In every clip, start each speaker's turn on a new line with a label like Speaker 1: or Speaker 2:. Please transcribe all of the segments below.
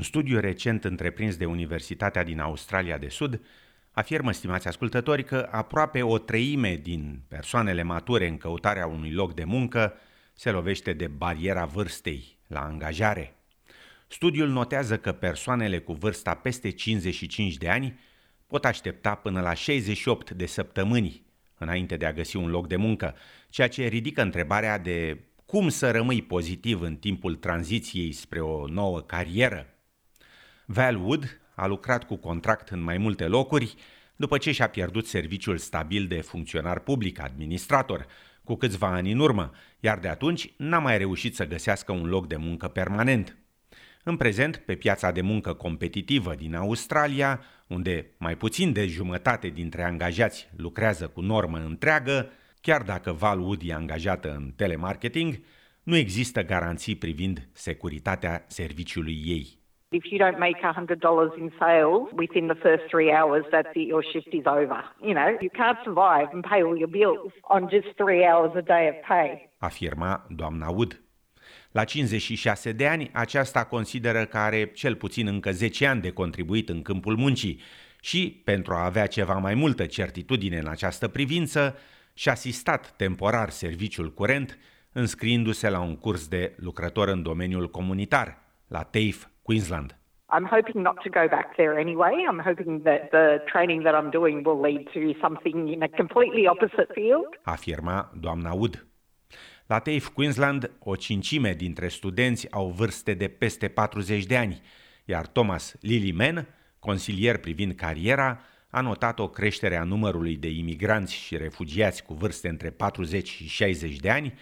Speaker 1: Un studiu recent întreprins de Universitatea din Australia de Sud afirmă, stimați ascultători, că aproape o treime din persoanele mature în căutarea unui loc de muncă se lovește de bariera vârstei la angajare. Studiul notează că persoanele cu vârsta peste 55 de ani pot aștepta până la 68 de săptămâni înainte de a găsi un loc de muncă, ceea ce ridică întrebarea de cum să rămâi pozitiv în timpul tranziției spre o nouă carieră. Val Wood a lucrat cu contract în mai multe locuri după ce și-a pierdut serviciul stabil de funcționar public, administrator, cu câțiva ani în urmă, iar de atunci n-a mai reușit să găsească un loc de muncă permanent. În prezent, pe piața de muncă competitivă din Australia, unde mai puțin de jumătate dintre angajați lucrează cu normă întreagă, chiar dacă Val Wood e angajată în telemarketing, nu există garanții privind securitatea serviciului ei.
Speaker 2: If you don't make $100 in sales within the first three hours, that's it, your shift is over. You know, you can't survive and pay all your bills on just three hours a day of pay.
Speaker 1: Afirma doamna Wood. La 56 de ani, aceasta consideră că are cel puțin încă 10 ani de contribuit în câmpul muncii și, pentru a avea ceva mai multă certitudine în această privință, și-a asistat temporar serviciul curent, înscriindu-se la un curs de lucrător în domeniul comunitar, la TAFE Queensland.
Speaker 2: I'm hoping not to go back there anyway. I'm hoping that the training that I'm doing will lead to something in a completely opposite field.
Speaker 1: Afirma doamna Wood. La TAFE Queensland, o cincime dintre studenți au vârste de peste 40 de ani, iar Thomas Lilliman, consilier privind cariera, a notat o creștere a numărului de imigranți și refugiați cu vârste între 40 și 60 de ani,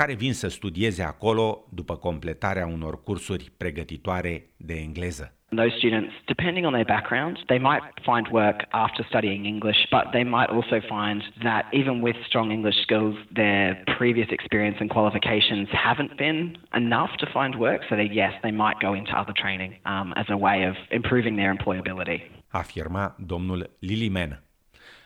Speaker 1: care vin să studieze acolo după completarea unor cursuri pregătitoare de engleză.
Speaker 3: Those students, depending on their background, they might find work after studying English, but they might also find that even with strong English skills, their previous experience and qualifications haven't been enough to find work. So, they, yes, they might go into other training um, as a way of improving their employability.
Speaker 1: Afirma domnul Lilimen.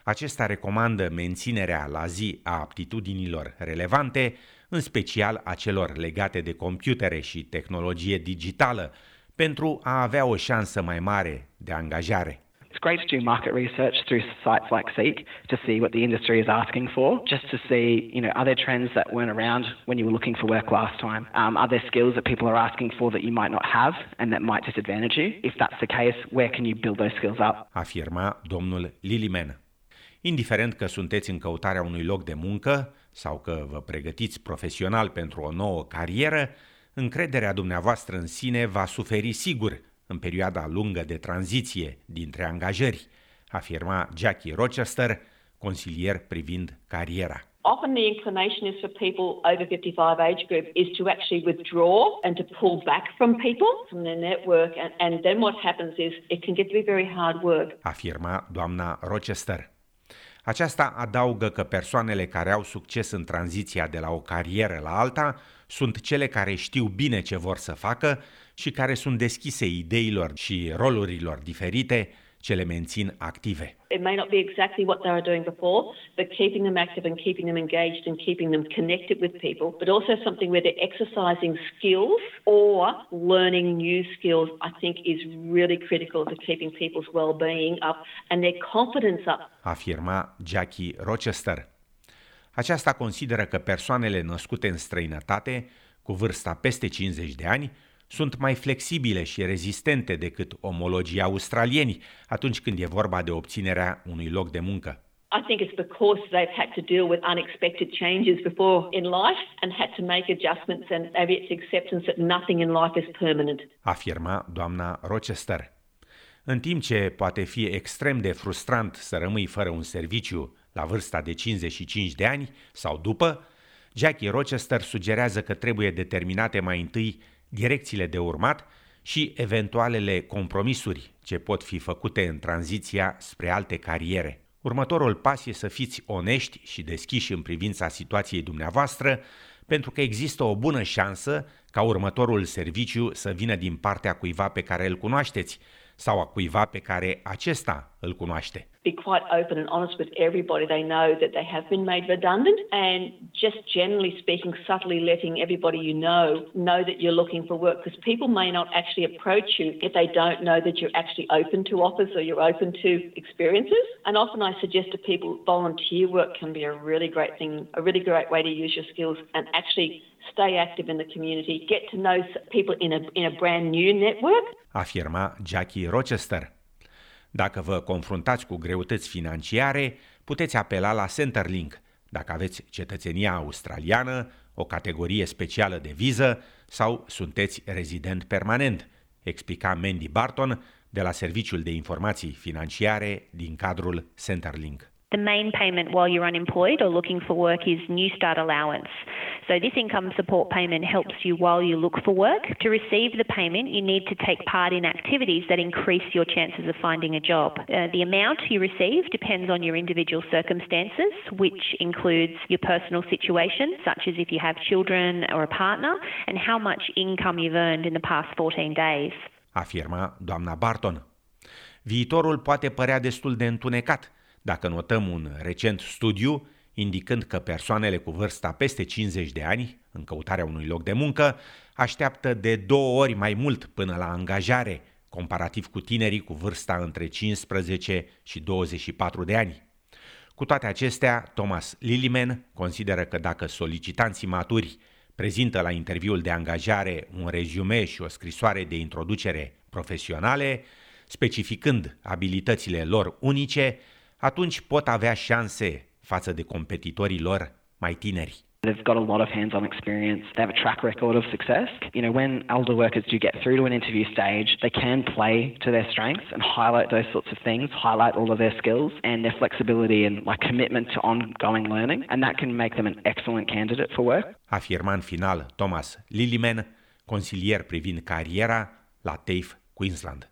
Speaker 1: Acesta recomandă menținerea la zi a aptitudinilor relevante, în special a celor legate de computere și tehnologie digitală, pentru a avea o șansă mai mare de angajare.
Speaker 3: It's great to do market research through sites like Seek to see what the industry is asking for, just to see, you know, are there trends that weren't around when you were looking for work last time? Um, are there skills that people are asking for that you might not have and that might disadvantage you? If that's the case, where can you build those skills up?
Speaker 1: Afirma domnul Lilimen. Indiferent că sunteți în căutarea unui loc de muncă sau că vă pregătiți profesional pentru o nouă carieră, încrederea dumneavoastră în sine va suferi sigur în perioada lungă de tranziție dintre angajări, afirma Jackie Rochester, consilier privind cariera.
Speaker 4: Often the inclination is for people over 55 age group is to actually withdraw and to pull back from people from their network and, and then what happens is it can get to be very hard work.
Speaker 1: Afirma doamna Rochester. Aceasta adaugă că persoanele care au succes în tranziția de la o carieră la alta sunt cele care știu bine ce vor să facă și care sunt deschise ideilor și rolurilor diferite ce le mențin active.
Speaker 4: It may not be exactly what they were doing before, but keeping them active and keeping them engaged and keeping them connected with people, but also something where they're exercising skills or learning new skills, I think is really critical to keeping people's well-being up and their confidence up.
Speaker 1: Afirma Jackie Rochester. Aceasta consideră că persoanele născute în străinătate, cu vârsta peste 50 de ani, sunt mai flexibile și rezistente decât omologii australieni atunci când e vorba de obținerea unui loc de muncă.
Speaker 4: I think it's because they've had to deal with unexpected changes before in life and had to make adjustments and have its acceptance that nothing in life is permanent.
Speaker 1: Afirma doamna Rochester. În timp ce poate fi extrem de frustrant să rămâi fără un serviciu la vârsta de 55 de ani sau după, Jackie Rochester sugerează că trebuie determinate mai întâi direcțiile de urmat și eventualele compromisuri ce pot fi făcute în tranziția spre alte cariere. Următorul pas e să fiți onești și deschiși în privința situației dumneavoastră, pentru că există o bună șansă ca următorul serviciu să vină din partea cuiva pe care îl cunoașteți sau a cuiva pe care acesta îl cunoaște.
Speaker 4: Be quite open and honest with everybody. They know that they have been made redundant and just generally speaking, subtly letting everybody you know know that you're looking for work because people may not actually approach you if they don't know that you're actually open to offers or you're open to experiences. And often I suggest to people volunteer work can be a really great thing, a really great way to use your skills and actually stay active in the community, get to know people in a, in a brand new network.
Speaker 1: Afirma Jackie Rochester. Dacă vă confruntați cu greutăți financiare, puteți apela la Centerlink dacă aveți cetățenia australiană, o categorie specială de viză sau sunteți rezident permanent, explica Mandy Barton de la Serviciul de Informații Financiare din cadrul Centerlink.
Speaker 5: The main payment while you're unemployed or looking for work is New Start Allowance. So, this income support payment helps you while you look for work. To receive the payment, you need to take part in activities that increase your chances of finding a job. Uh, the amount you receive depends on your individual circumstances, which includes your personal situation, such as if you have children or a partner, and how much income you've earned in the past 14 days.
Speaker 1: Afirma doamna Barton. Viitorul poate părea destul de întunecat dacă notăm un recent studiu indicând că persoanele cu vârsta peste 50 de ani, în căutarea unui loc de muncă, așteaptă de două ori mai mult până la angajare, comparativ cu tinerii cu vârsta între 15 și 24 de ani. Cu toate acestea, Thomas Liliman consideră că dacă solicitanții maturi prezintă la interviul de angajare un rezume și o scrisoare de introducere profesionale, specificând abilitățile lor unice, atunci pot avea șanse față de competitorii lor mai tineri.
Speaker 3: They've got a lot of hands-on experience. They have a track record of success. You know, when elder workers do get through to an interview stage, they can play to their strengths and highlight those sorts of things, highlight all of their skills and their flexibility and like commitment to ongoing learning, and that can make them an excellent candidate for work.
Speaker 1: Afirma în final Thomas Lilliman, consilier privind cariera la TAFE Queensland.